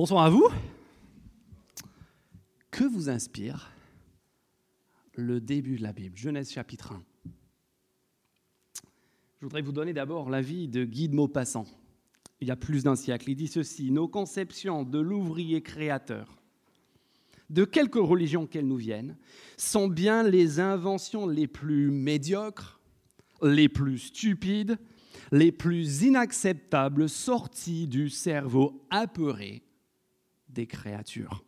Bonsoir à vous. Que vous inspire le début de la Bible, Genèse chapitre 1 Je voudrais vous donner d'abord l'avis de Guy de Maupassant. Il y a plus d'un siècle, il dit ceci Nos conceptions de l'ouvrier créateur, de quelque religion qu'elles nous viennent, sont bien les inventions les plus médiocres, les plus stupides, les plus inacceptables sorties du cerveau apeuré des créatures.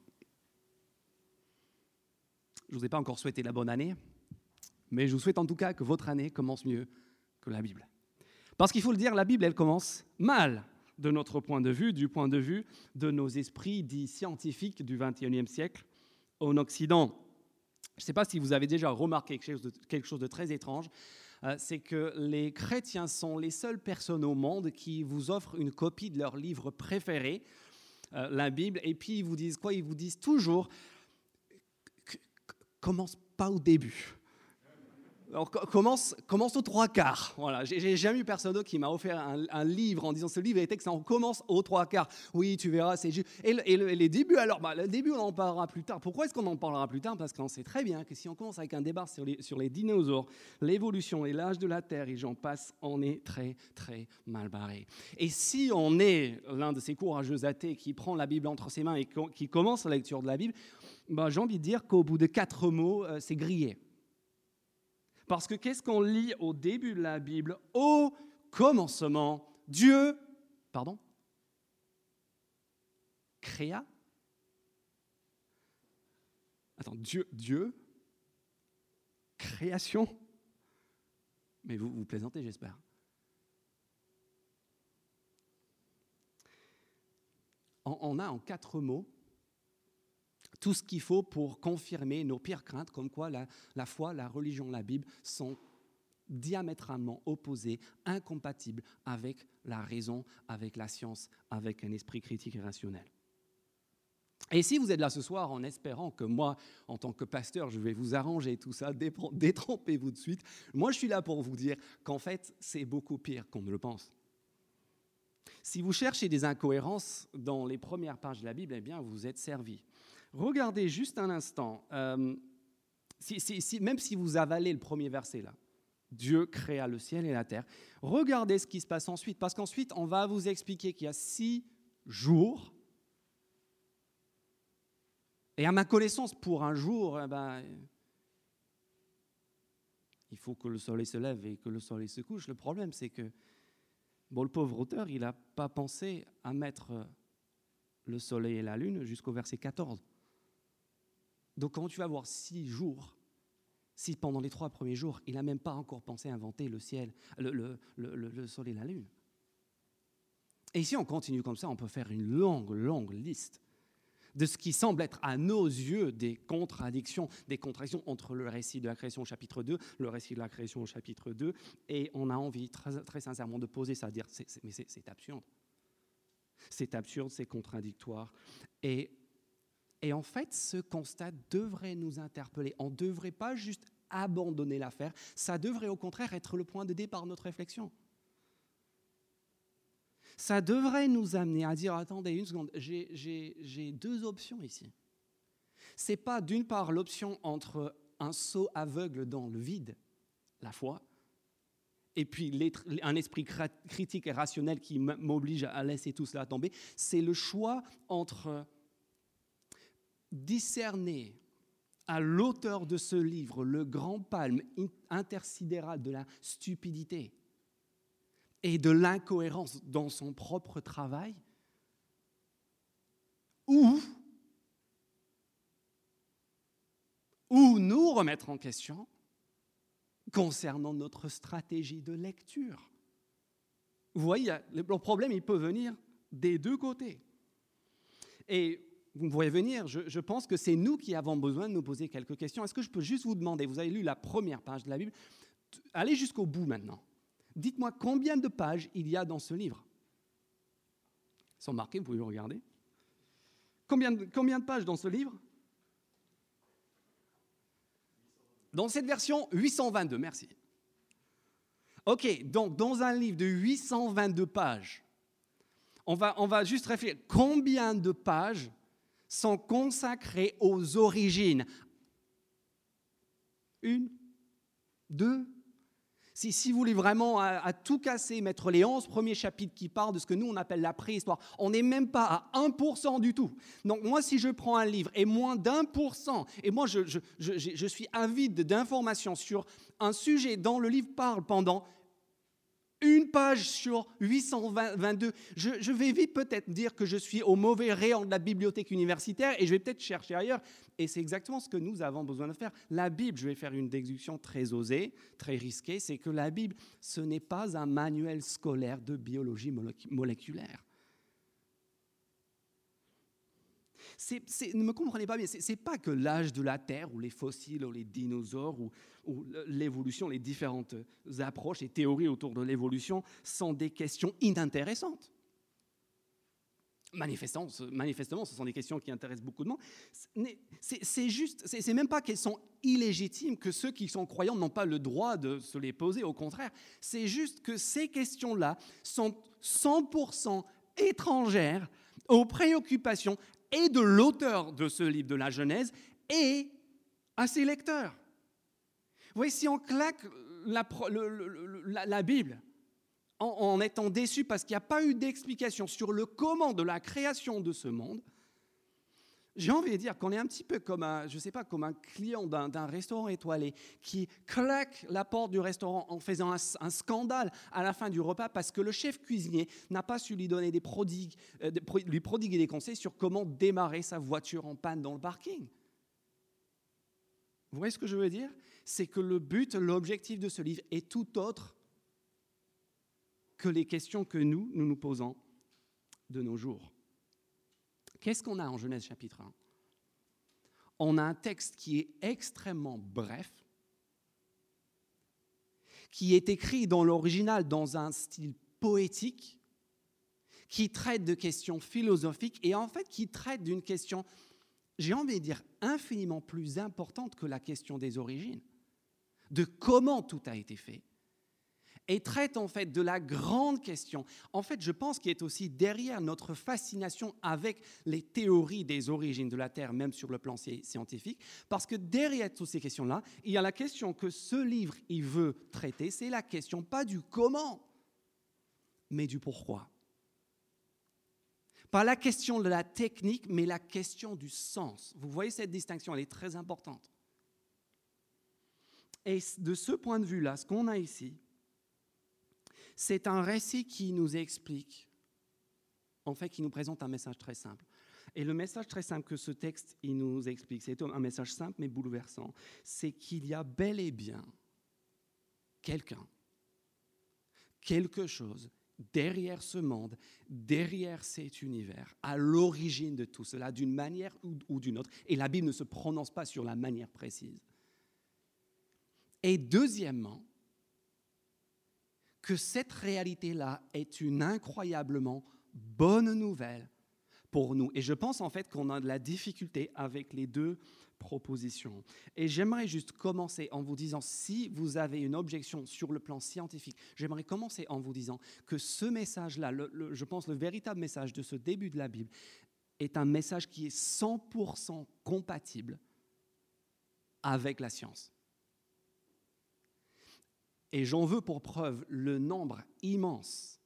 Je ne vous ai pas encore souhaité la bonne année, mais je vous souhaite en tout cas que votre année commence mieux que la Bible. Parce qu'il faut le dire, la Bible, elle commence mal de notre point de vue, du point de vue de nos esprits dits scientifiques du XXIe siècle en Occident. Je ne sais pas si vous avez déjà remarqué quelque chose de, très étrange, euh, c'est que les chrétiens sont les seules personnes au monde qui vous offrent une copie de leur livre préféré euh, la Bible, et puis ils vous disent quoi? Ils vous disent toujours, commence pas au début. Alors, commence, commence aux trois quarts. Voilà, j'ai jamais eu personne qui m'a offert un, livre en disant ce livre est excellent. On commence aux trois quarts. Oui, tu verras, c'est juste. Et, les débuts, alors, bah, le début, on en parlera plus tard. Pourquoi est-ce qu'on en parlera plus tard? Parce qu'on sait très bien que si on commence avec un débat sur les, sur les dinosaures, l'évolution et l'âge de la Terre, et j'en passe, on est très, très mal barré. Et si on est l'un de ces courageux athées qui prend la Bible entre ses mains et qui commence la lecture de la Bible, bah, j'ai envie de dire qu'au bout de quatre mots, euh, c'est grillé. Parce que qu'est-ce qu'on lit au début de la Bible? Au commencement, Dieu, pardon, créa? Attends, Dieu, Dieu, création? Mais vous, vous plaisantez, j'espère. On a en quatre mots tout ce qu'il faut pour confirmer nos pires craintes, comme quoi la, foi, la religion, la Bible sont diamétralement opposés, incompatibles avec la raison, avec la science, avec un esprit critique et rationnel. Et si vous êtes là ce soir en espérant que moi, en tant que pasteur, je vais vous arranger tout ça, détrempez-vous de suite, moi je suis là pour vous dire qu'en fait, c'est beaucoup pire qu'on ne le pense. Si vous cherchez des incohérences dans les premières pages de la Bible, eh bien, vous êtes servi. Regardez juste un instant, euh, même si vous avalez le premier verset là, Dieu créa le ciel et la terre, regardez ce qui se passe ensuite, parce qu'ensuite on va vous expliquer qu'il y a six jours, et à ma connaissance, pour un jour, eh ben, il faut que le soleil se lève et que le soleil se couche. Le problème, c'est que bon, le pauvre auteur, il n'a pas pensé à mettre le soleil et la lune jusqu'au verset 14. Donc comment tu vas avoir six jours si pendant les trois premiers jours, il n'a même pas encore pensé à inventer le ciel, le, le, soleil et la lune? Et si on continue comme ça, on peut faire une longue, longue liste de ce qui semble être à nos yeux des contradictions, des contradictions entre le récit de la création au chapitre 2, le récit de la création au chapitre 2, et on a envie très, sincèrement de poser ça, de dire, mais c'est absurde. C'est absurde, c'est contradictoire. Et et en fait, ce constat devrait nous interpeller. On ne devrait pas juste abandonner l'affaire, ça devrait au contraire être le point de départ de notre réflexion. Ça devrait nous amener à dire, attendez une seconde, j'ai deux options ici. Ce n'est pas d'une part l'option entre un saut aveugle dans le vide, la foi, et puis un esprit critique et rationnel qui m'oblige à laisser tout cela tomber. C'est le choix entre discerner à l'auteur de ce livre le grand palme intersidéral de la stupidité et de l'incohérence dans son propre travail, ou, ou nous remettre en question concernant notre stratégie de lecture. Vous voyez, le problème, il peut venir des deux côtés. Et vous me voyez venir, je, pense que c'est nous qui avons besoin de nous poser quelques questions. Est-ce que je peux juste vous demander, vous avez lu la première page de la Bible, allez jusqu'au bout maintenant. Dites-moi combien de pages il y a dans ce livre Ils sont marqués, vous pouvez le regarder. Combien de, pages dans ce livre? Dans cette version, 822, merci. Ok, donc dans un livre de 822 pages, on va juste réfléchir. Combien de pages sont consacrées aux origines? Une Deux si, vous voulez vraiment à, tout casser, mettre les 11 premiers chapitres qui parlent de ce que nous on appelle la préhistoire, on n'est même pas à 1% du tout. Donc moi, si je prends un livre et moins d'un pour cent, et moi je, je suis avide d'informations sur un sujet dont le livre parle pendant une page sur 822. Je, vais vite peut-être dire que je suis au mauvais rayon de la bibliothèque universitaire et je vais peut-être chercher ailleurs. Et c'est exactement ce que nous avons besoin de faire. La Bible, je vais faire une déduction très osée, très risquée, c'est que la Bible, ce n'est pas un manuel scolaire de biologie moléculaire. Ne me comprenez pas bien, ce n'est pas que l'âge de la Terre ou les fossiles ou les dinosaures ou, ou l'évolution, les différentes approches et théories autour de l'évolution sont des questions inintéressantes. Manifestement, manifestement, ce sont des questions qui intéressent beaucoup de monde. C'est juste, c'est même pas qu'elles sont illégitimes, que ceux qui sont croyants n'ont pas le droit de se les poser, au contraire. C'est juste que ces questions-là sont 100% étrangères aux préoccupations et de l'auteur de ce livre de la Genèse et à ses lecteurs. Vous voyez, si on claque la, Bible en, étant déçu parce qu'il n'y a pas eu d'explication sur le comment de la création de ce monde, j'ai envie de dire qu'on est un petit peu comme un, je sais pas, comme un client d'un restaurant étoilé qui claque la porte du restaurant en faisant un, scandale à la fin du repas parce que le chef cuisinier n'a pas su lui donner des prodigues, euh, lui prodiguer des conseils sur comment démarrer sa voiture en panne dans le parking. Vous voyez ce que je veux dire? C'est que le but, l'objectif de ce livre est tout autre que les questions que nous, nous nous posons de nos jours. Qu'est-ce qu'on a en Genèse chapitre 1 On a un texte qui est extrêmement bref, qui est écrit dans l'original dans un style poétique, qui traite de questions philosophiques et en fait qui traite d'une question, j'ai envie de dire, infiniment plus importante que la question des origines, de comment tout a été fait et traite en fait de la grande question. En fait, je pense qu'il est aussi derrière notre fascination avec les théories des origines de la Terre, même sur le plan scientifique, parce que derrière toutes ces questions-là, il y a la question que ce livre il veut traiter, c'est la question pas du comment, mais du pourquoi. Pas la question de la technique, mais la question du sens. Vous voyez cette distinction, elle est très importante. Et de ce point de vue-là, ce qu'on a ici, c'est un récit qui nous explique, en fait, qui nous présente un message très simple. Et le message très simple que ce texte il nous explique, c'est un message simple mais bouleversant, c'est qu'il y a bel et bien quelqu'un, quelque chose derrière ce monde, derrière cet univers, à l'origine de tout cela, d'une manière ou d'une autre. Et la Bible ne se prononce pas sur la manière précise. Et deuxièmement, que cette réalité-là est une incroyablement bonne nouvelle pour nous. Et je pense en fait qu'on a de la difficulté avec les deux propositions. Et j'aimerais juste commencer en vous disant, si vous avez une objection sur le plan scientifique, j'aimerais commencer en vous disant que ce message-là, je pense le véritable message de ce début de la Bible, est un message qui est 100% compatible avec la science. Et j'en veux pour preuve le nombre immense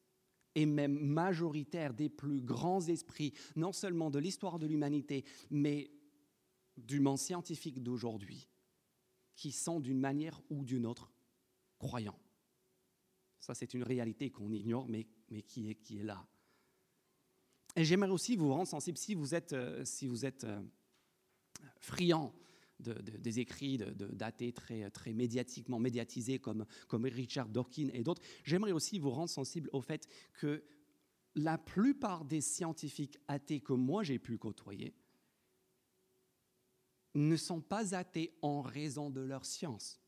et même majoritaire des plus grands esprits, non seulement de l'histoire de l'humanité, mais du monde scientifique d'aujourd'hui, qui sont d'une manière ou d'une autre croyants. Ça, c'est une réalité qu'on ignore, mais, mais qui, est, qui est là. Et j'aimerais aussi vous rendre sensible, si vous êtes, euh, si vous êtes des écrits d'athées très, médiatiquement médiatisés comme, Richard Dawkins et d'autres, j'aimerais aussi vous rendre sensible au fait que la plupart des scientifiques athées que moi j'ai pu côtoyer ne sont pas athées en raison de leur science.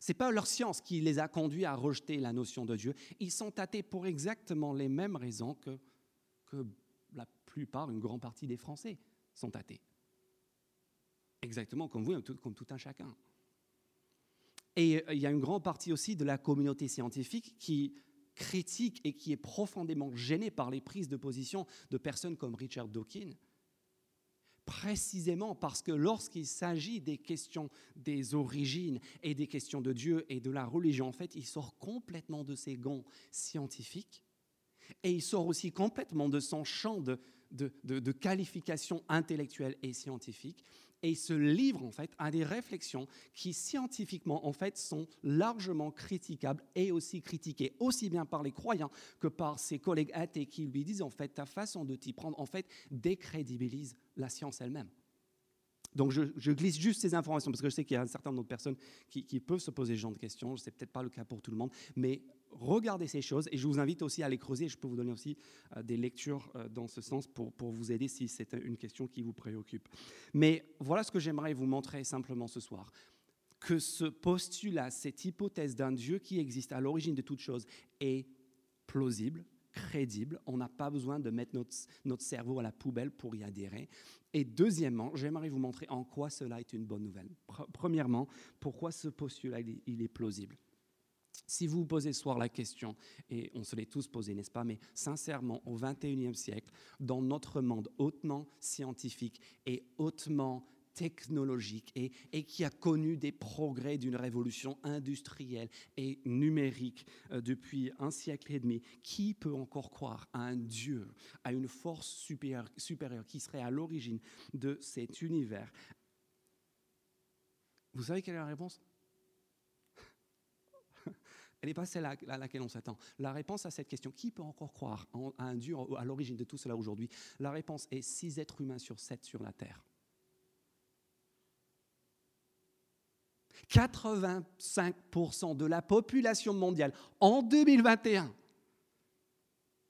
Ce n'est pas leur science qui les a conduits à rejeter la notion de Dieu. Ils sont athées pour exactement les mêmes raisons que, que plupart, une grande partie des Français sont athées. Exactement comme vous, comme tout un chacun. Et euh, il y a une grande partie aussi de la communauté scientifique qui critique et qui est profondément gênée par les prises de position de personnes comme Richard Dawkins, précisément parce que lorsqu'il s'agit des questions des origines et des questions de Dieu et de la religion, en fait, il sort complètement de ses gonds scientifiques et il sort aussi complètement de son champ de, de, de, qualification intellectuelle et scientifique et se livre en fait à des réflexions qui scientifiquement en fait sont largement critiquables et aussi critiquées aussi bien par les croyants que par ses collègues athées qui lui disent en fait ta façon de t'y prendre en fait décrédibilise la science elle-même. Donc je, glisse juste ces informations parce que je sais qu'il y a un certain nombre de personnes qui, qui peuvent se poser ce genre de questions. Ce n'est peut-être pas le cas pour tout le monde, mais regardez ces choses et je vous invite aussi à les creuser. Je peux vous donner aussi euh, des lectures euh, dans ce sens pour, pour vous aider si c'est une question qui vous préoccupe. Mais voilà ce que j'aimerais vous montrer simplement ce soir. Que ce postulat, cette hypothèse d'un Dieu qui existe à l'origine de toute chose est plausible, crédible. On n'a pas besoin de mettre notre, notre cerveau à la poubelle pour y adhérer. Et deuxièmement, j'aimerais vous montrer en quoi cela est une bonne nouvelle. Premièrement, pourquoi ce postulat il est plausible. Si vous vous posez ce soir la question, et on se l'est tous posé, n'est-ce pas, mais sincèrement, au XXIe siècle, dans notre monde hautement scientifique et hautement technologique et, et, qui a connu des progrès d'une révolution industrielle et numérique euh, depuis un siècle et demi, qui peut encore croire à un Dieu, à une force supérieure, supérieure qui serait à l'origine de cet univers? Vous savez quelle est la réponse? Elle n'est pas celle à laquelle on s'attend. La réponse à cette question, qui peut encore croire à un Dieu à l'origine de tout cela aujourd'hui? La réponse est six êtres humains sur sept sur la Terre. 85% de la population mondiale en 2021.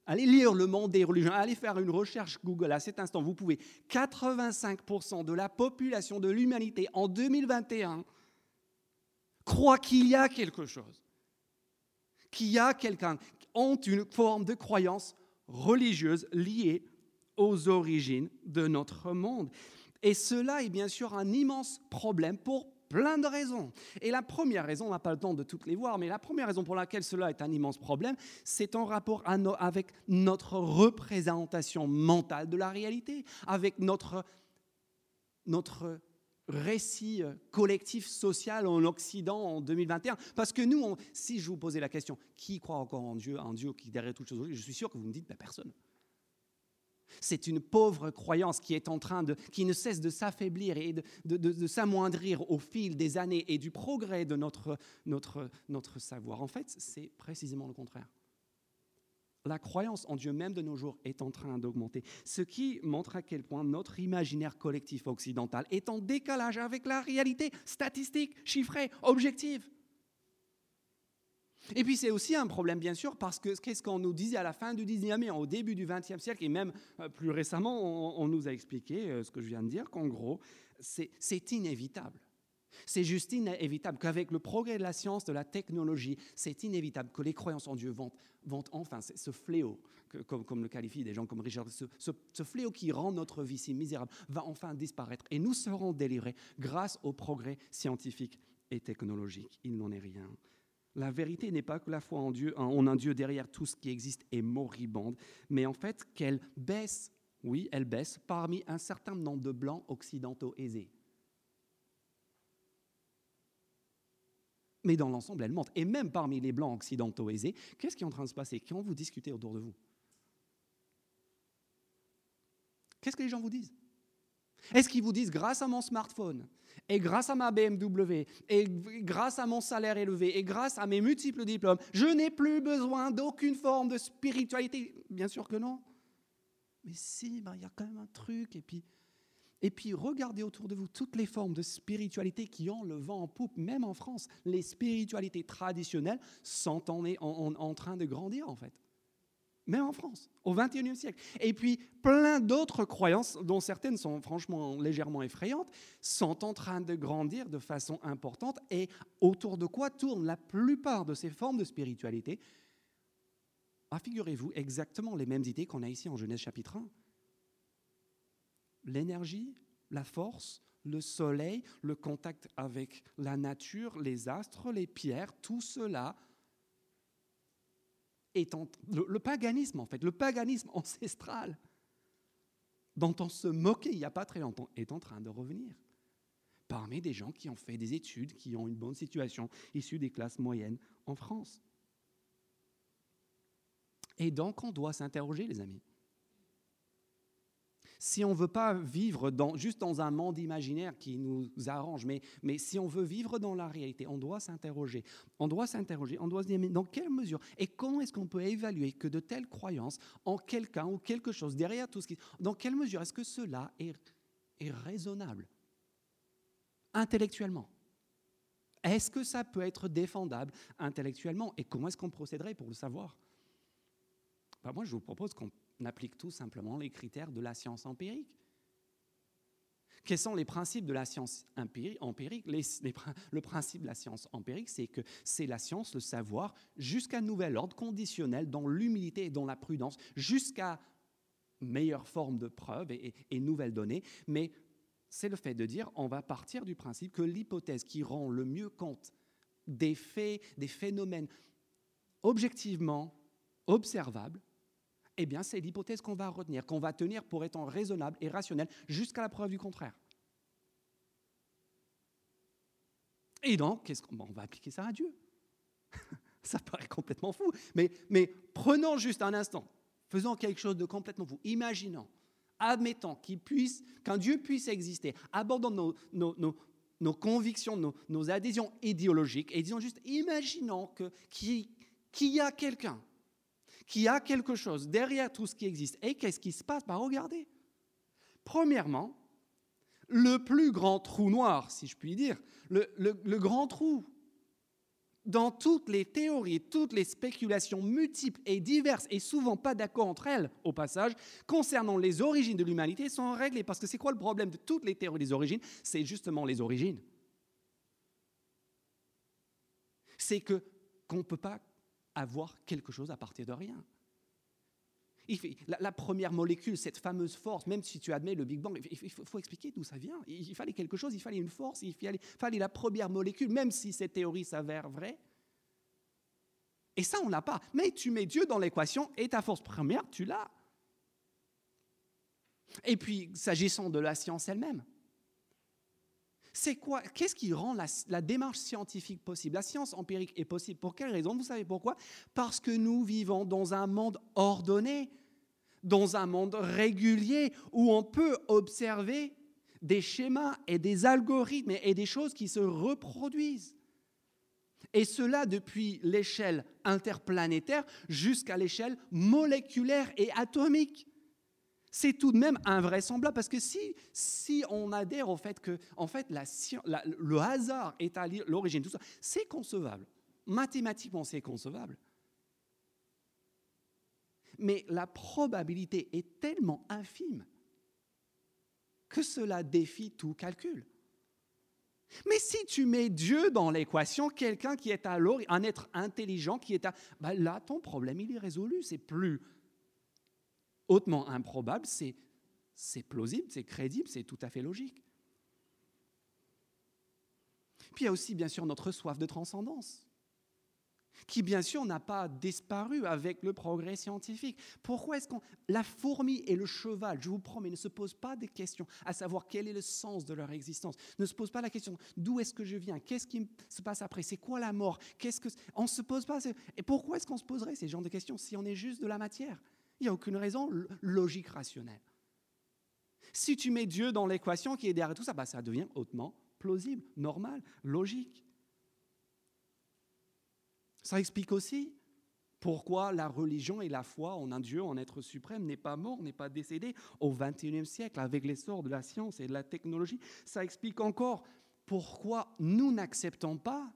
Allez lire Le Monde des religions, allez faire une recherche Google à cet instant, vous pouvez. 85% de la population de l'humanité en 2021 croit qu'il y a quelque chose qu'il y a quelqu'un qui ont une forme de croyance religieuse liée aux origines de notre monde. Et cela est bien sûr un immense problème pour plein de raisons. Et la première raison, on n'a pas le temps de toutes les voir, mais la première raison pour laquelle cela est un immense problème, c'est en rapport avec notre représentation mentale de la réalité, avec notre, notre récit euh, collectif social en Occident en 2021 Parce que nous, si je vous posais la question, qui croit encore en Dieu, en Dieu qui derrière toutes choses, je suis sûr que vous me dites, ben, personne. C'est une pauvre croyance qui est en train de, qui ne cesse de s'affaiblir et de, de, s'amoindrir au fil des années et du progrès de notre, notre, notre savoir. En fait, c'est précisément le contraire la croyance en Dieu même de nos jours est en train d'augmenter, ce qui montre à quel point notre imaginaire collectif occidental est en décalage avec la réalité statistique, chiffrée, objective. Et puis c'est aussi un problème, bien sûr, parce que qu'est-ce qu'on nous disait à la fin du 19e et au début du 20e siècle, et même euh, plus récemment, on, nous a expliqué euh, ce que je viens de dire, qu'en gros, c'est inévitable. C'est juste inévitable qu'avec le progrès de la science, de la technologie, c'est inévitable que les croyances en Dieu vont, vont enfin, ce fléau, comme, le qualifient des gens comme Richard, ce, ce, fléau qui rend notre vie si misérable, va enfin disparaître. Et nous serons délivrés grâce au progrès scientifique et technologique. Il n'en est rien. La vérité n'est pas que la foi en Dieu, en un Dieu derrière tout ce qui existe est moribonde, mais en fait qu'elle baisse, oui, elle baisse parmi un certain nombre de blancs occidentaux aisés. Mais dans l'ensemble, elle monte. Et même parmi les blancs occidentaux aisés, qu'est-ce qui est en train de se passer? Quand vous discutez autour de vous Qu'est-ce que les gens vous disent? Est-ce qu'ils vous disent, grâce à mon smartphone, et grâce à ma BMW, et grâce à mon salaire élevé, et grâce à mes multiples diplômes, je n'ai plus besoin d'aucune forme de spiritualité? Bien sûr que non. Mais si, ben, il y a quand même un truc, et puis et puis regardez autour de vous toutes les formes de spiritualité qui ont le vent en poupe, même en France. Les spiritualités traditionnelles sont en, train de grandir en fait. Même en France, au XXIe siècle. Et puis plein d'autres croyances, dont certaines sont franchement légèrement effrayantes, sont en train de grandir de façon importante. Et autour de quoi tournent la plupart de ces formes de spiritualité? Figurez-vous exactement les mêmes idées qu'on a ici en Genèse chapitre 1 l'énergie, la force, le soleil, le contact avec la nature, les astres, les pierres, tout cela est en, le, paganisme en fait, le paganisme ancestral dont on se moquait il n'y a pas très longtemps est en train de revenir parmi des gens qui ont fait des études, qui ont une bonne situation, issus des classes moyennes en France. Et donc on doit s'interroger, les amis si on ne veut pas vivre juste dans un monde imaginaire qui nous arrange, mais, si on veut vivre dans la réalité, on doit s'interroger. On doit s'interroger, on doit se dire, mais dans quelle mesure et comment est-ce qu'on peut évaluer que de telles croyances en quelqu'un ou quelque chose, derrière tout ce qui... Dans quelle mesure est-ce que cela est, raisonnable? Intellectuellement. Est-ce que ça peut être défendable intellectuellement Et comment est-ce qu'on procéderait pour le savoir? Ben Moi, je vous propose qu'on on applique tout simplement les critères de la science empirique. Quels sont les principes de la science empirique? Le principe de la science empirique, c'est que c'est la science, le savoir, jusqu'à nouvel ordre conditionnel, dans l'humilité et dans la prudence, jusqu'à meilleure forme de preuve et, et nouvelles données. Mais c'est le fait de dire, on va partir du principe que l'hypothèse qui rend le mieux compte des faits, des phénomènes objectivement observables, eh bien, c'est l'hypothèse qu'on va retenir, qu'on va tenir pour étant raisonnable et rationnelle jusqu'à la preuve du contraire. Et donc, qu'est-ce qu'on on va appliquer ça à Dieu Ça paraît complètement fou. Mais, mais prenons juste un instant, faisons quelque chose de complètement fou, imaginons, admettons qu'il puisse, qu'un Dieu puisse exister, abandonnons nos, nos, nos, convictions, nos, nos, adhésions idéologiques, et disons juste, imaginons qu'il y a quelqu'un qu'il y a quelque chose derrière tout ce qui existe. Et qu'est-ce qui se passe? Bah, Regardez. Premièrement, le plus grand trou noir, si je puis dire, le, grand trou dans toutes les théories, toutes les spéculations multiples et diverses, et souvent pas d'accord entre elles, au passage, concernant les origines de l'humanité, sont réglées. Parce que c'est quoi le problème de toutes les théories des origines? C'est justement les origines. C'est que qu'on ne peut pas avoir quelque chose à partir de rien. la, première molécule, cette fameuse force, même si tu admets le Big Bang, il, faut, expliquer d'où ça vient. Il, fallait quelque chose, il fallait une force, il fallait, la première molécule, même si cette théorie s'avère vraie. Et ça, on n'a pas. Mais tu mets Dieu dans l'équation et ta force première, tu l'as. Et puis, s'agissant de la science elle-même, c'est quoi Qu'est-ce qui rend la, démarche scientifique possible? La science empirique est possible. Pour quelle raison? Vous savez pourquoi? Parce que nous vivons dans un monde ordonné, dans un monde régulier, où on peut observer des schémas et des algorithmes et des choses qui se reproduisent. Et cela depuis l'échelle interplanétaire jusqu'à l'échelle moléculaire et atomique c'est tout de même invraisemblable parce que si, si on adhère au fait que en fait, la, le hasard est à l'origine de tout ça, c'est concevable. Mathématiquement, c'est concevable. Mais la probabilité est tellement infime que cela défie tout calcul. Mais si tu mets Dieu dans l'équation, quelqu'un qui est à l'origine, un être intelligent qui est à... Ben là, ton problème, il est résolu. C'est plus hautement improbable, c'est plausible, c'est crédible, c'est tout à fait logique. Puis il y a aussi bien sûr notre soif de transcendance, qui bien sûr n'a pas disparu avec le progrès scientifique. Pourquoi est-ce qu'on... La fourmi et le cheval, je vous promets, ne se posent pas des questions à savoir quel est le sens de leur existence, ne se posent pas la question d'où est-ce que je viens, qu'est-ce qui se passe après, c'est quoi la mort, qu'est-ce que... On ne se pose pas... Et pourquoi est-ce qu'on se poserait ces genres de questions si on est juste de la matière? Il n'y a aucune raison logique, rationnelle. Si tu mets Dieu dans l'équation qui est derrière tout ça, bah, ça devient hautement plausible, normal, logique. Ça explique aussi pourquoi la religion et la foi en un Dieu, en être suprême, n'est pas mort, n'est pas décédé au XXIe siècle avec l'essor de la science et de la technologie. Ça explique encore pourquoi nous n'acceptons pas,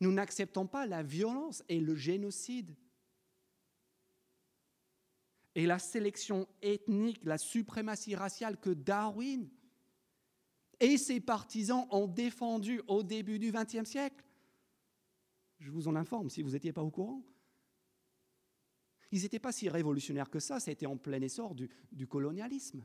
nous n'acceptons pas la violence et le génocide et la sélection ethnique, la suprématie raciale que Darwin et ses partisans ont défendu au début du XXe siècle. Je vous en informe si vous n'étiez pas au courant. Ils n'étaient pas si révolutionnaires que ça, c'était en plein essor du, du colonialisme.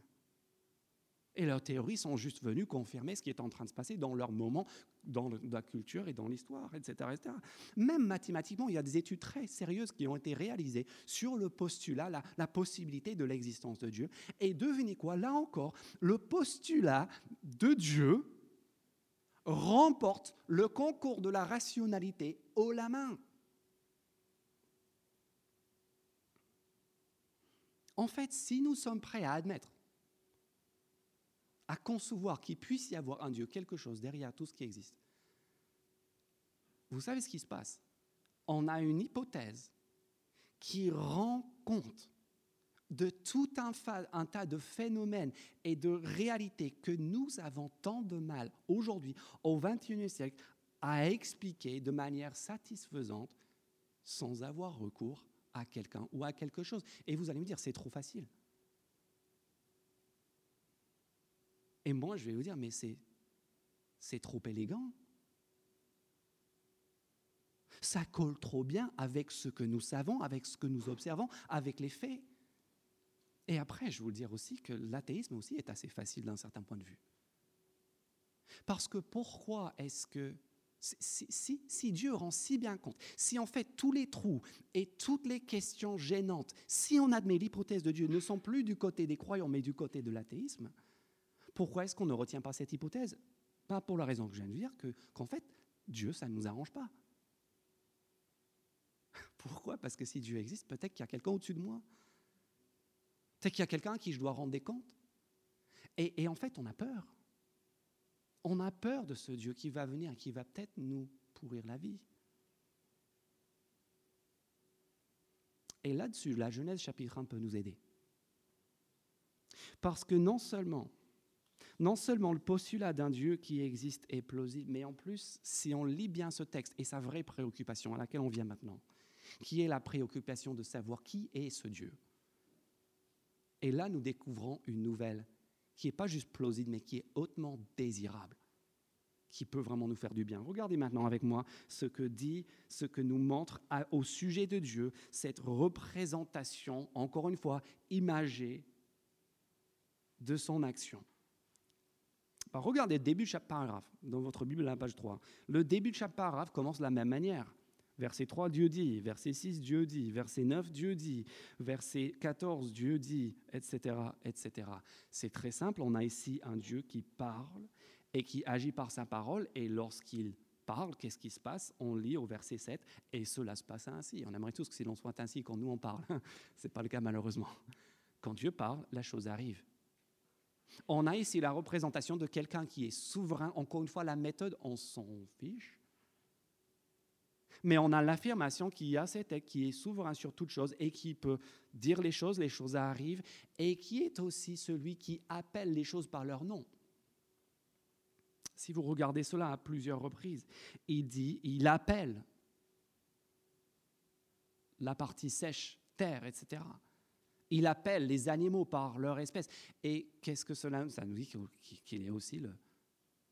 Et leurs théories sont juste venues confirmer ce qui est en train de se passer dans leur moment, dans la culture et dans l'histoire, etc., etc., Même mathématiquement, il y a des études très sérieuses qui ont été réalisées sur le postulat, la, la possibilité de l'existence de Dieu. Et devinez quoi, là encore, le postulat de Dieu remporte le concours de la rationalité haut la main. En fait, si nous sommes prêts à admettre à concevoir qu'il puisse y avoir un Dieu, quelque chose derrière tout ce qui existe. Vous savez ce qui se passe? On a une hypothèse qui rend compte de tout un, tas de phénomènes et de réalités que nous avons tant de mal aujourd'hui, au XXIe siècle, à expliquer de manière satisfaisante sans avoir recours à quelqu'un ou à quelque chose. Et vous allez me dire, c'est trop facile. Et moi, je vais vous dire, mais c'est, trop élégant. Ça colle trop bien avec ce que nous savons, avec ce que nous observons, avec les faits. Et après, je vais vous dire aussi que l'athéisme aussi est assez facile d'un certain point de vue. Parce que pourquoi est-ce que si, si, si, Dieu rend si bien compte, si en fait tous les trous et toutes les questions gênantes, si on admet l'hypothèse de Dieu ne sont plus du côté des croyants mais du côté de l'athéisme, pourquoi est-ce qu'on ne retient pas cette hypothèse? Pas pour la raison que je viens de dire, qu'en fait, Dieu, ça ne nous arrange pas. Pourquoi? Parce que si Dieu existe, peut-être qu'il y a quelqu'un au-dessus de moi. Peut-être qu'il y a quelqu'un à qui je dois rendre des comptes. Et, et, en fait, on a peur. On a peur de ce Dieu qui va venir et qui va peut-être nous pourrir la vie. Et là-dessus, la Genèse chapitre 1 peut nous aider. Parce que non seulement non seulement le postulat d'un Dieu qui existe est plausible, mais en plus, si on lit bien ce texte et sa vraie préoccupation à laquelle on vient maintenant, qui est la préoccupation de savoir qui est ce Dieu. Et là, nous découvrons une nouvelle qui n'est pas juste plausible, mais qui est hautement désirable, qui peut vraiment nous faire du bien. Regardez maintenant avec moi ce que dit, ce que nous montre au sujet de Dieu, cette représentation, encore une fois, imagée de son action regardez le début de chaque paragraphe dans votre Bible, la page 3. Le début de chaque paragraphe commence de la même manière. Verset 3, Dieu dit. Verset 6, Dieu dit. Verset 9, Dieu dit. Verset 14, Dieu dit, etc., etc. C'est très simple. On a ici un Dieu qui parle et qui agit par sa parole. Et lorsqu'il parle, qu'est-ce qui se passe? On lit au verset 7, et cela se passe ainsi. On aimerait tous que l'on soit ainsi quand nous on parle. Ce n'est pas le cas malheureusement. Quand Dieu parle, la chose arrive. On a ici la représentation de quelqu'un qui est souverain. Encore une fois, la méthode, on s'en fiche. Mais on a l'affirmation qu'il y a cet être qui est souverain sur toute chose et qui peut dire les choses, les choses arrivent, et qui est aussi celui qui appelle les choses par leur nom. Si vous regardez cela à plusieurs reprises, il dit, il appelle la partie sèche, terre, etc. Il appelle les animaux par leur espèce. Et qu'est-ce que cela Ça nous dit qu'il est aussi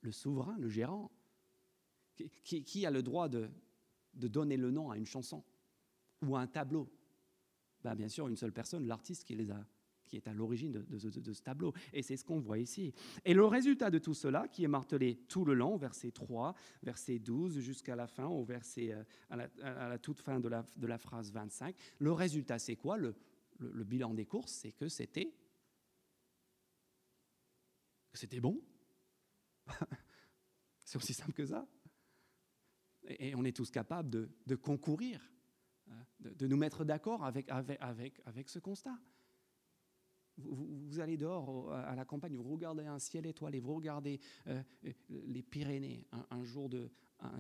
le, souverain, le gérant. Qui, a le droit de, donner le nom à une chanson ou à un tableau? Ben, Bien sûr, une seule personne, l'artiste qui, les a, qui est à l'origine de, ce tableau. Et c'est ce qu'on voit ici. Et le résultat de tout cela, qui est martelé tout le long, verset 3, verset 12, jusqu'à la fin, au verset, euh, à, la, toute fin de la, la phrase 25, le résultat, c'est quoi? Le, bilan des courses, c'est que c'était c'était bon. c'est aussi simple que ça. Et, on est tous capables de, concourir, hein, de, nous mettre d'accord avec, avec, avec, avec, ce constat. Vous, allez dehors à la campagne, vous regardez un ciel étoilé, vous regardez euh, les Pyrénées un, jour de,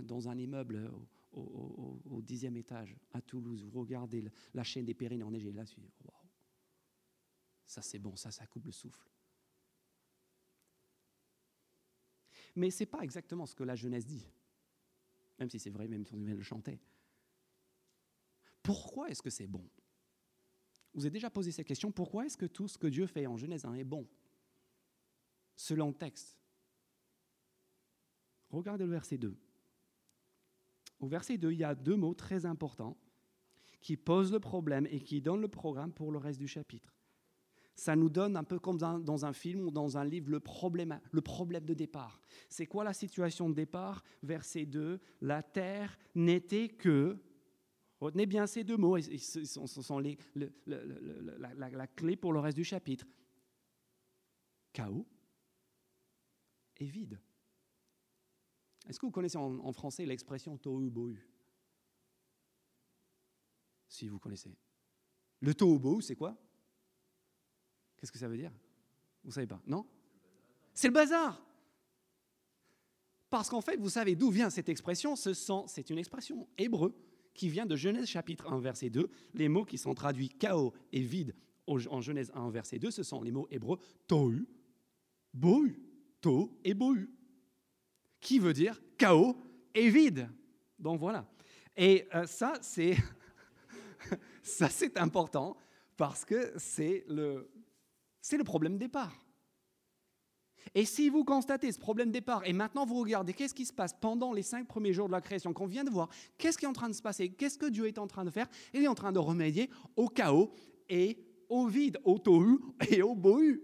dans un immeuble au, dixième étage à Toulouse, vous regardez la chaîne des Pyrénées enneigées, là, waouh, ça c'est bon, ça, ça coupe le souffle. Mais ce n'est pas exactement ce que la jeunesse dit, même si c'est vrai, même si on le chanter. Pourquoi est-ce que c'est bon? Vous avez déjà posé cette question, pourquoi est-ce que tout ce que Dieu fait en Genèse 1 est bon? Selon le texte. Regardez le verset 2. Au verset 2, il y a deux mots très importants qui posent le problème et qui donnent le programme pour le reste du chapitre. Ça nous donne un peu comme dans un film ou dans un livre le problème, le problème de départ. C'est quoi la situation de départ? Verset 2, la terre n'était que, retenez bien ces deux mots, ce sont les, la, clé pour le reste du chapitre. Chaos et vide. Est-ce que vous connaissez en, français l'expression tohu bohu Si vous connaissez. Le tohu bohu, c'est quoi? Qu'est-ce que ça veut dire? Vous ne savez pas Non? C'est le bazar. Parce qu'en fait, vous savez d'où vient cette expression C'est une expression hébreu qui vient de Genèse chapitre 1, verset 2. Les mots qui sont traduits chaos et vide en Genèse 1, verset 2, ce sont les mots hébreux tohu, bohu, tohu et bohu, qui veut dire chaos et vide. Donc voilà. Et euh, ça, c'est ça, c'est important parce que c'est le, c'est le problème départ. Et si vous constatez ce problème départ, et maintenant vous regardez qu'est-ce qui se passe pendant les cinq premiers jours de la création qu'on vient de voir, qu'est-ce qui est en train de se passer, qu'est-ce que Dieu est en train de faire? Il est en train de remédier au chaos et au vide, au tohu et au bohu.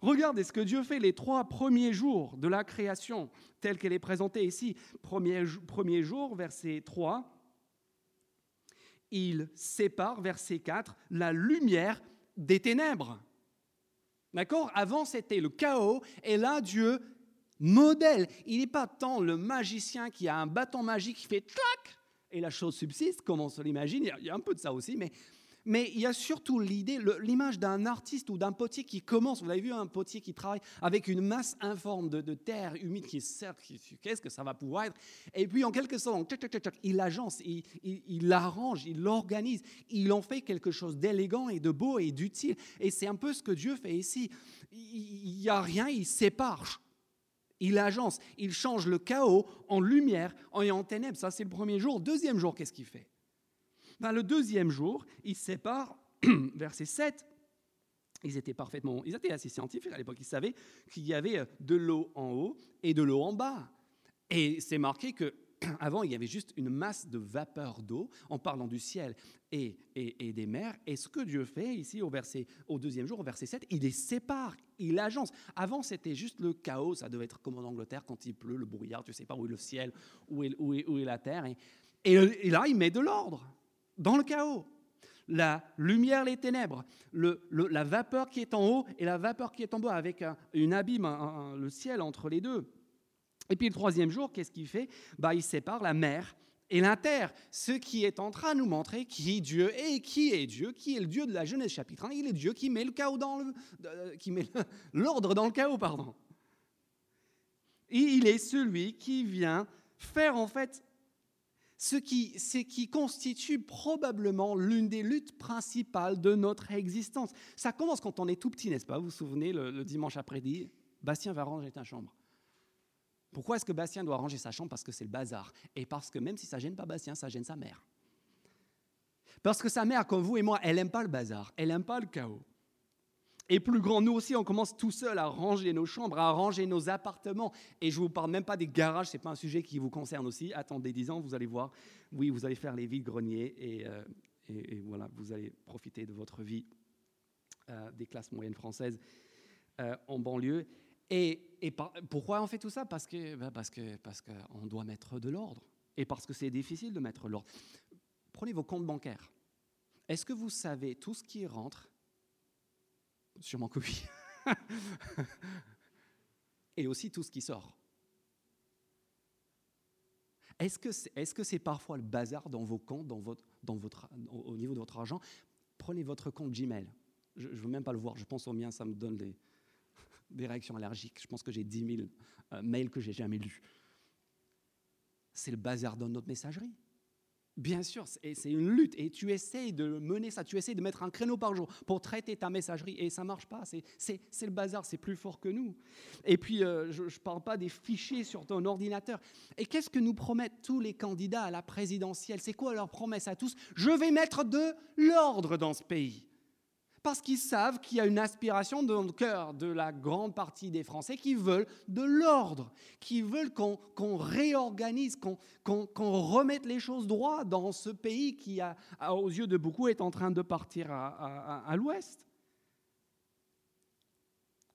Regardez ce que Dieu fait les trois premiers jours de la création, telle qu'elle est présentée ici. Premier, premier jour, verset 3, il sépare, verset 4, la lumière des ténèbres. D'accord? Avant, c'était le chaos, et là, Dieu modèle. Il n'est pas tant le magicien qui a un bâton magique qui fait clac, et la chose subsiste, comme on se l'imagine. Il y a un peu de ça aussi, mais mais il y a surtout l'idée, l'image d'un artiste ou d'un potier qui commence. Vous avez vu un potier qui travaille avec une masse informe de, terre humide qui sert. Qu'est-ce que ça va pouvoir être? Et puis en quelque sorte, il l'agence, il l'arrange, il l'organise, il en fait quelque chose d'élégant et de beau et d'utile. Et c'est un peu ce que Dieu fait ici. Il n'y a rien, il sépare. Il agence, il change le chaos en lumière et en ténèbres. Ça, c'est le premier jour. Deuxième jour, qu'est-ce qu'il fait? Ben, le deuxième jour, ils séparent, verset 7. Ils étaient parfaitement, ils étaient assez scientifiques à l'époque, ils savaient qu'il y avait euh, de l'eau en haut et de l'eau en bas. Et c'est marqué que avant, il y avait juste une masse de vapeur d'eau en parlant du ciel et, et, des mers. Et ce que Dieu fait ici au, verset, au deuxième jour, au verset 7, il les sépare, il agence. Avant, c'était juste le chaos. Ça devait être comme en Angleterre quand il pleut, le brouillard, tu ne sais pas où est le ciel, où est, où est, où est la terre. Et, et, là, il met de l'ordre dans le chaos. La lumière, les ténèbres, la vapeur qui est en haut et la vapeur qui est en bas, avec une abîme, le ciel entre les deux. Et puis le troisième jour, qu'est-ce qu'il fait? Bah, Il sépare la mer et la terre, ce qui est en train de nous montrer qui Dieu est, qui est Dieu, qui est le Dieu de la Genèse chapitre 1. Il est Dieu qui met le chaos dans le, qui met l'ordre dans le chaos, pardon. Il est celui qui vient faire en fait ce qui, constitue probablement l'une des luttes principales de notre existence. Ça commence quand on est tout petit, n'est-ce pas? Vous vous souvenez, le, dimanche après-midi, Bastien va ranger ta chambre. Pourquoi est-ce que Bastien doit ranger sa chambre? Parce que c'est le bazar. Et parce que même si ça gêne pas Bastien, ça gêne sa mère. Parce que sa mère, comme vous et moi, elle n'aime pas le bazar, elle n'aime pas le chaos. Et plus grand, nous aussi, on commence tout seul à ranger nos chambres, à ranger nos appartements. Et je ne vous parle même pas des garages, ce n'est pas un sujet qui vous concerne aussi. Attendez 10 ans, vous allez voir. Oui, vous allez faire les vides greniers et, euh, et, voilà, vous allez profiter de votre vie euh, des classes moyennes françaises euh, en banlieue. Et, pourquoi on fait tout ça? Parce que parce que parce qu'on doit mettre de l'ordre et parce que c'est difficile de mettre l'ordre. Prenez vos comptes bancaires. Est-ce que vous savez tout ce qui rentre Sûrement que oui. et aussi tout ce qui sort. Est-ce que c'est est -ce c'est parfois le bazar dans vos comptes, dans votre, au niveau de votre argent? Prenez votre compte Gmail. Je ne veux même pas le voir, je pense au mien, ça me donne des, des réactions allergiques. Je pense que j'ai 10 000 euh, mails que j'ai jamais lus. C'est le bazar dans notre messagerie. Bien sûr, c'est une lutte. Et tu essayes de mener ça, tu essayes de mettre un créneau par jour pour traiter ta messagerie et ça marche pas, c'est le bazar, c'est plus fort que nous. Et puis, euh, je ne parle pas des fichiers sur ton ordinateur. Et qu'est-ce que nous promettent tous les candidats à la présidentielle? C'est quoi leur promesse à tous? Je vais mettre de l'ordre dans ce pays parce qu'ils savent qu'il y a une aspiration dans le cœur de la grande partie des Français qui veulent de l'ordre, qui veulent qu'on réorganise, qu'on remette les choses droit dans ce pays qui, aux yeux de beaucoup, est en train de partir à, l'ouest.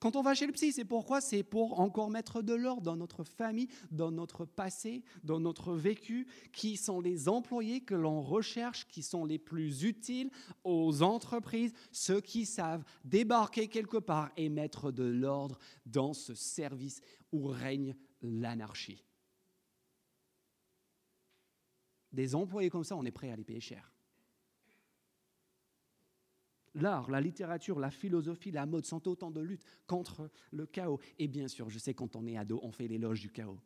Quand on va chez le psy, c'est pourquoi? C'est pour encore mettre de l'ordre dans notre famille, dans notre passé, dans notre vécu, qui sont les employés que l'on recherche, qui sont les plus utiles aux entreprises, ceux qui savent débarquer quelque part et mettre de l'ordre dans ce service où règne l'anarchie. Des employés comme ça, on est prêt à les payer cher l'art, la littérature, la philosophie, la mode sont autant de luttes contre le chaos. Et bien sûr, je sais quand on est ado, on fait l'éloge du chaos.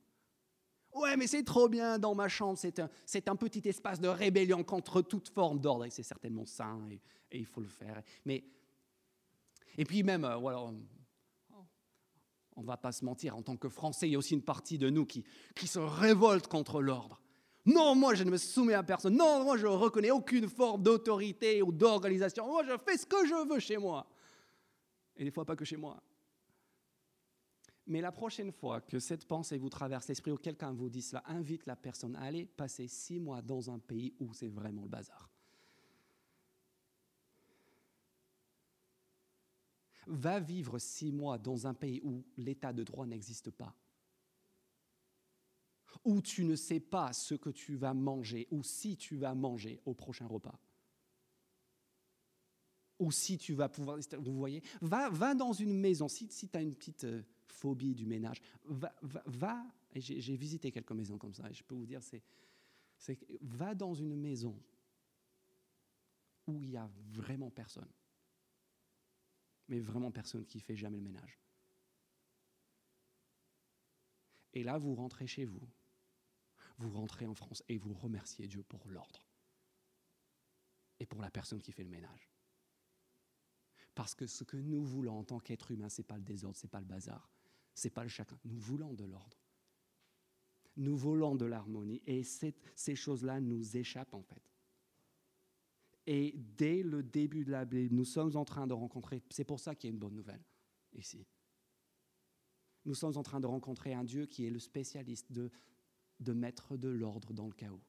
Ouais, mais c'est trop bien dans ma chambre, c'est un, un, petit espace de rébellion contre toute forme d'ordre, et c'est certainement sain, et, il faut le faire. Mais, et puis même, euh, on ne va pas se mentir, en tant que Français, il y a aussi une partie de nous qui, qui se révolte contre l'ordre. Non, moi je ne me soumets à personne. Non, moi je ne reconnais aucune forme d'autorité ou d'organisation. Moi je fais ce que je veux chez moi. Et des fois pas que chez moi. Mais la prochaine fois que cette pensée vous traverse l'esprit ou quelqu'un vous dit cela, invite la personne à aller passer six mois dans un pays où c'est vraiment le bazar. Va vivre six mois dans un pays où l'état de droit n'existe pas où tu ne sais pas ce que tu vas manger ou si tu vas manger au prochain repas. Ou si tu vas pouvoir... Vous voyez va, va dans une maison, si, si tu as une petite euh, phobie du ménage, va... va, j'ai visité quelques maisons comme ça, et je peux vous dire, c'est... Va dans une maison où il n'y a vraiment personne. Mais vraiment personne qui fait jamais le ménage. Et là, vous rentrez chez vous vous rentrez en France et vous remerciez Dieu pour l'ordre et pour la personne qui fait le ménage. Parce que ce que nous voulons en tant qu'être humain, ce n'est pas le désordre, ce n'est pas le bazar, ce n'est pas le chacun. Nous voulons de l'ordre. Nous voulons de l'harmonie et ces choses-là nous échappent en fait. Et dès le début de la Bible, nous sommes en train de rencontrer, c'est pour ça qu'il y a une bonne nouvelle ici. Nous sommes en train de rencontrer un Dieu qui est le spécialiste de de mettre de l'ordre dans le chaos.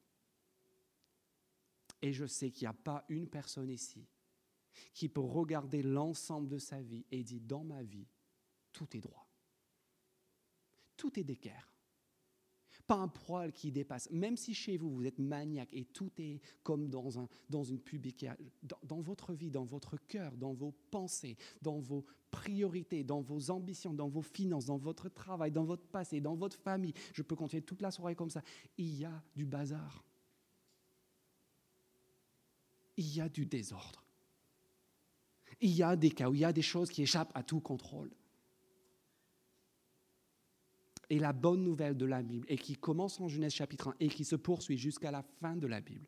Et je sais qu'il n'y a pas une personne ici qui peut regarder l'ensemble de sa vie et dire, dans ma vie, tout est droit. Tout est d'équerre. Pas un poil qui dépasse. Même si chez vous, vous êtes maniaque et tout est comme dans, un, dans une pub dans, dans votre vie, dans votre cœur, dans vos pensées, dans vos priorités, dans vos ambitions, dans vos finances, dans votre travail, dans votre passé, dans votre famille, je peux continuer toute la soirée comme ça, il y a du bazar. Il y a du désordre. Il y a des cas où il y a des choses qui échappent à tout contrôle. Et la bonne nouvelle de la Bible, et qui commence en Genèse chapitre 1 et qui se poursuit jusqu'à la fin de la Bible,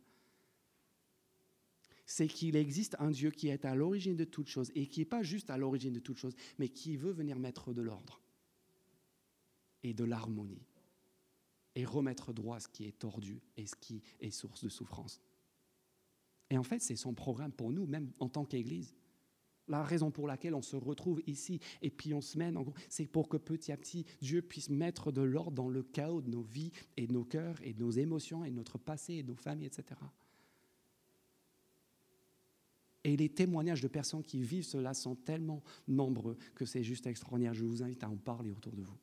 c'est qu'il existe un Dieu qui est à l'origine de toutes choses et qui n'est pas juste à l'origine de toutes choses, mais qui veut venir mettre de l'ordre et de l'harmonie et remettre droit ce qui est tordu et ce qui est source de souffrance. Et en fait, c'est son programme pour nous, même en tant qu'Église. La raison pour laquelle on se retrouve ici et puis on se mène, c'est pour que petit à petit, Dieu puisse mettre de l'ordre dans le chaos de nos vies et de nos cœurs et de nos émotions et de notre passé et de nos familles, etc. Et les témoignages de personnes qui vivent cela sont tellement nombreux que c'est juste extraordinaire. Je vous invite à en parler autour de vous,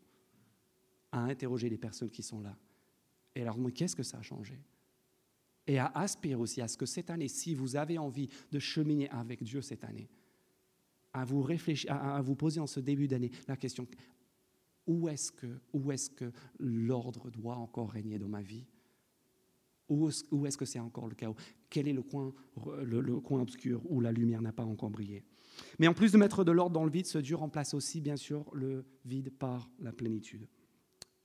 à interroger les personnes qui sont là et à leur demander qu'est-ce que ça a changé? Et à aspirer aussi à ce que cette année, si vous avez envie de cheminer avec Dieu cette année, à vous réfléchir, à, vous poser en ce début d'année la question où est-ce que, est-ce que l'ordre doit encore régner dans ma vie? Où est-ce que c'est encore le chaos? Quel est le coin, le, coin obscur où la lumière n'a pas encore brillé? Mais en plus de mettre de l'ordre dans le vide, ce Dieu remplace aussi, bien sûr, le vide par la plénitude.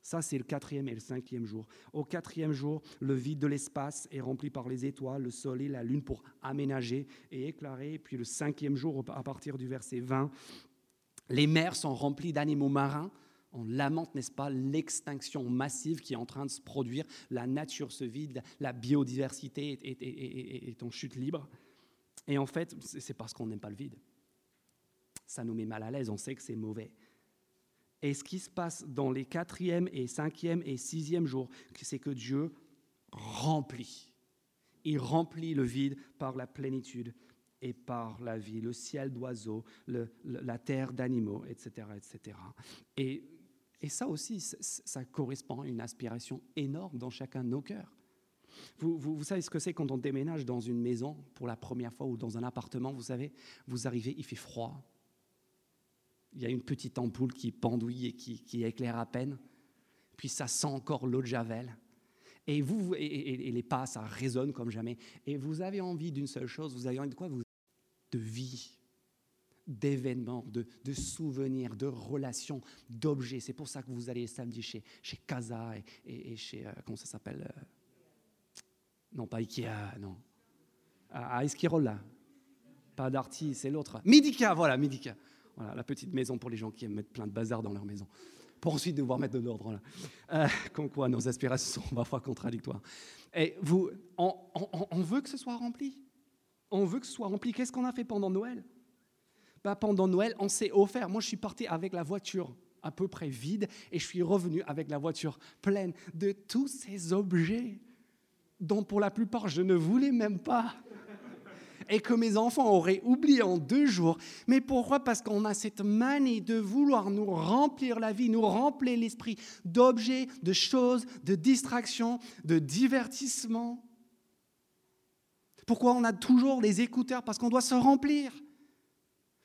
Ça, c'est le quatrième et le cinquième jour. Au quatrième jour, le vide de l'espace est rempli par les étoiles, le soleil, la lune pour aménager et éclairer. Puis le cinquième jour, à partir du verset 20, les mers sont remplies d'animaux marins. On lamente, n'est-ce pas, l'extinction massive qui est en train de se produire. La nature se vide, la biodiversité est, en chute libre. Et en fait, c'est parce qu'on n'aime pas le vide. Ça nous met mal à l'aise, on sait que c'est mauvais. Et ce qui se passe dans les quatrième et cinquième et sixième jours, c'est que Dieu remplit. Il remplit le vide par la plénitude. et par la vie, le ciel d'oiseaux, la terre d'animaux, etc., etc. Et, ça aussi, ça, correspond à une aspiration énorme dans chacun de nos cœurs. Vous, vous, savez ce que c'est quand on déménage dans une maison pour la première fois ou dans un appartement, vous savez, vous arrivez, il fait froid. Il y a une petite ampoule qui pendouille et qui, éclaire à peine. Puis ça sent encore l'eau de Javel. Et, vous, et, les pas, ça résonne comme jamais. Et vous avez envie d'une seule chose, vous avez envie de quoi De vie, d'événements, de, souvenirs, de relations, d'objets. C'est pour ça que vous allez samedi chez, chez Casa et, chez, euh, comment ça s'appelle euh, Non, pas Ikea, non. À, Esquirola. Pas Darty, c'est l'autre. Midika, voilà, Midika. Voilà, la petite maison pour les gens qui aiment mettre plein de bazar dans leur maison pour ensuite devoir mettre de l'ordre. Euh, comme quoi, nos aspirations sont parfois contradictoires. Et vous, on, veut que ce soit rempli. On veut que ce soit rempli. Qu'est-ce qu'on a fait pendant Noël? Bah, Pendant Noël, on s'est offert. Moi, je suis parti avec la voiture à peu près vide et je suis revenu avec la voiture pleine de tous ces objets dont pour la plupart je ne voulais même pas et que mes enfants auraient oublié en deux jours. Mais pourquoi? Parce qu'on a cette manie de vouloir nous remplir la vie, nous remplir l'esprit d'objets, de choses, de distractions, de divertissements. Pourquoi on a toujours les écouteurs? Parce qu'on doit se remplir.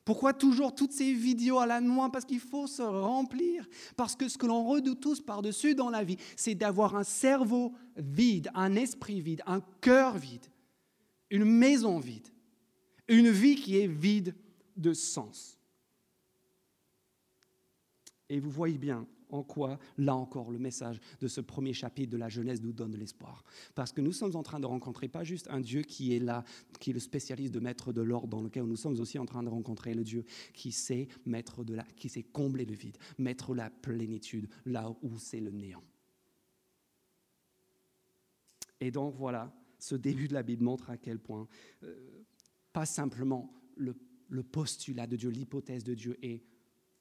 Pourquoi toujours toutes ces vidéos à la noix? Parce qu'il faut se remplir. Parce que ce que l'on redoute tous par-dessus dans la vie, c'est d'avoir un cerveau vide, un esprit vide, un cœur vide une maison vide, une vie qui est vide de sens. Et vous voyez bien en quoi, là encore, le message de ce premier chapitre de la Genèse nous donne l'espoir. Parce que nous sommes en train de rencontrer pas juste un Dieu qui est là, qui est le spécialiste de mettre de l'ordre dans lequel nous sommes aussi en train de rencontrer le Dieu qui sait mettre de la, qui sait combler le vide, mettre la plénitude là où c'est le néant. Et donc voilà, ce début de la Bible montre à quel point, euh, pas simplement le, postulat de Dieu, l'hypothèse de Dieu est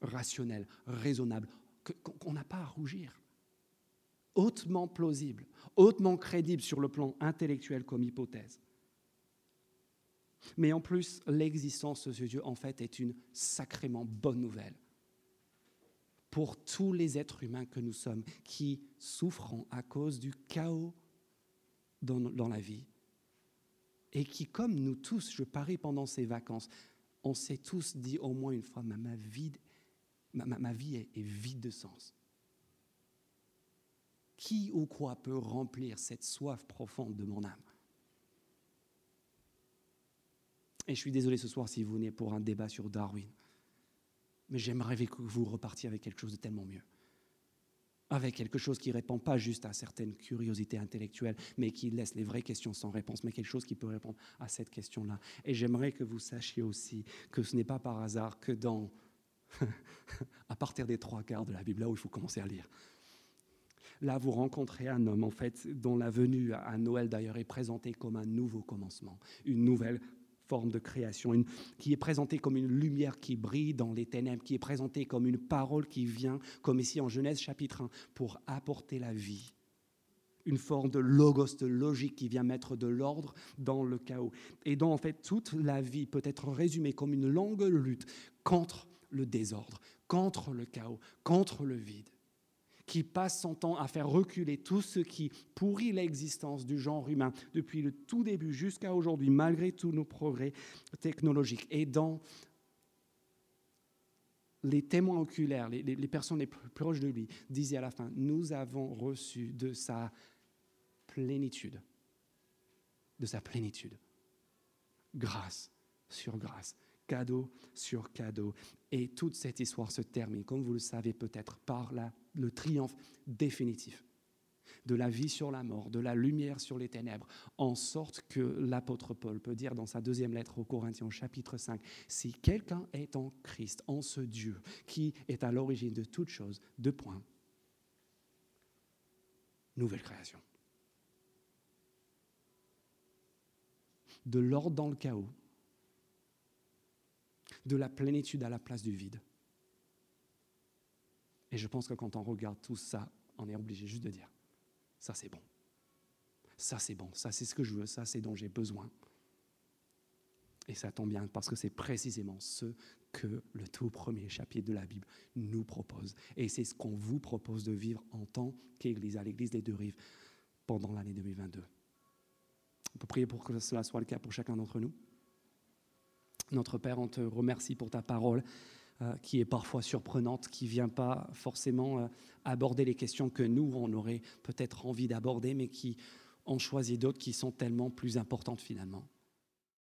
rationnelle, raisonnable, qu'on n'a pas à rougir. Hautement plausible, hautement crédible sur le plan intellectuel comme hypothèse. Mais en plus, l'existence de ce Dieu, en fait, est une sacrément bonne nouvelle pour tous les êtres humains que nous sommes qui souffrons à cause du chaos dans, la vie. Et qui, comme nous tous, je parie pendant ces vacances, on s'est tous dit au moins une fois, ma, ma vie, ma, vie est, est vide de sens. Qui ou quoi peut remplir cette soif profonde de mon âme? Et je suis désolé ce soir si vous venez pour un débat sur Darwin, mais j'aimerais que vous repartiez avec quelque chose de tellement mieux avec quelque chose qui ne répond pas juste à certaines curiosités intellectuelles, mais qui laisse les vraies questions sans réponse, mais quelque chose qui peut répondre à cette question-là. Et j'aimerais que vous sachiez aussi que ce n'est pas par hasard que dans, à partir des trois quarts de la Bible, là où il faut commencer à lire, là vous rencontrez un homme, en fait, dont la venue à Noël d'ailleurs est présentée comme un nouveau commencement, une nouvelle forme de création, qui est présentée comme une lumière qui brille dans les ténèbres, qui est présentée comme une parole qui vient, comme ici en Genèse chapitre 1, pour apporter la vie. Une forme de logos, de logique qui vient mettre de l'ordre dans le chaos. Et dont en fait toute la vie peut être résumée comme une longue lutte contre le désordre, contre le chaos, contre le vide qui passe son temps à faire reculer tout ce qui pourrit l'existence du genre humain depuis le tout début jusqu'à aujourd'hui, malgré tous nos progrès technologiques. Et dans les témoins oculaires, les, personnes les plus proches de lui, disaient à la fin, nous avons reçu de sa plénitude, de sa plénitude, grâce sur grâce, cadeau sur cadeau. Et toute cette histoire se termine, comme vous le savez peut-être, par la le triomphe définitif de la vie sur la mort, de la lumière sur les ténèbres, en sorte que l'apôtre Paul peut dire dans sa deuxième lettre aux Corinthiens chapitre 5, si quelqu'un est en Christ, en ce Dieu qui est à l'origine de toutes choses, deux points, nouvelle création. De l'ordre dans le chaos, de la plénitude à la place du vide. Et je pense que quand on regarde tout ça, on est obligé juste de dire, ça c'est bon. Ça c'est bon, ça c'est ce que je veux, ça c'est dont j'ai besoin. Et ça tombe bien parce que c'est précisément ce que le tout premier chapitre de la Bible nous propose. Et c'est ce qu'on vous propose de vivre en tant qu'Église, à l'Église des deux rives, pendant l'année 2022. On peut prier pour que cela soit le cas pour chacun d'entre nous. Notre Père, on te remercie pour ta parole qui est parfois surprenante, qui ne vient pas forcément euh, aborder les questions que nous, on aurait peut-être envie d'aborder, mais qui ont choisi d'autres qui sont tellement plus importantes finalement.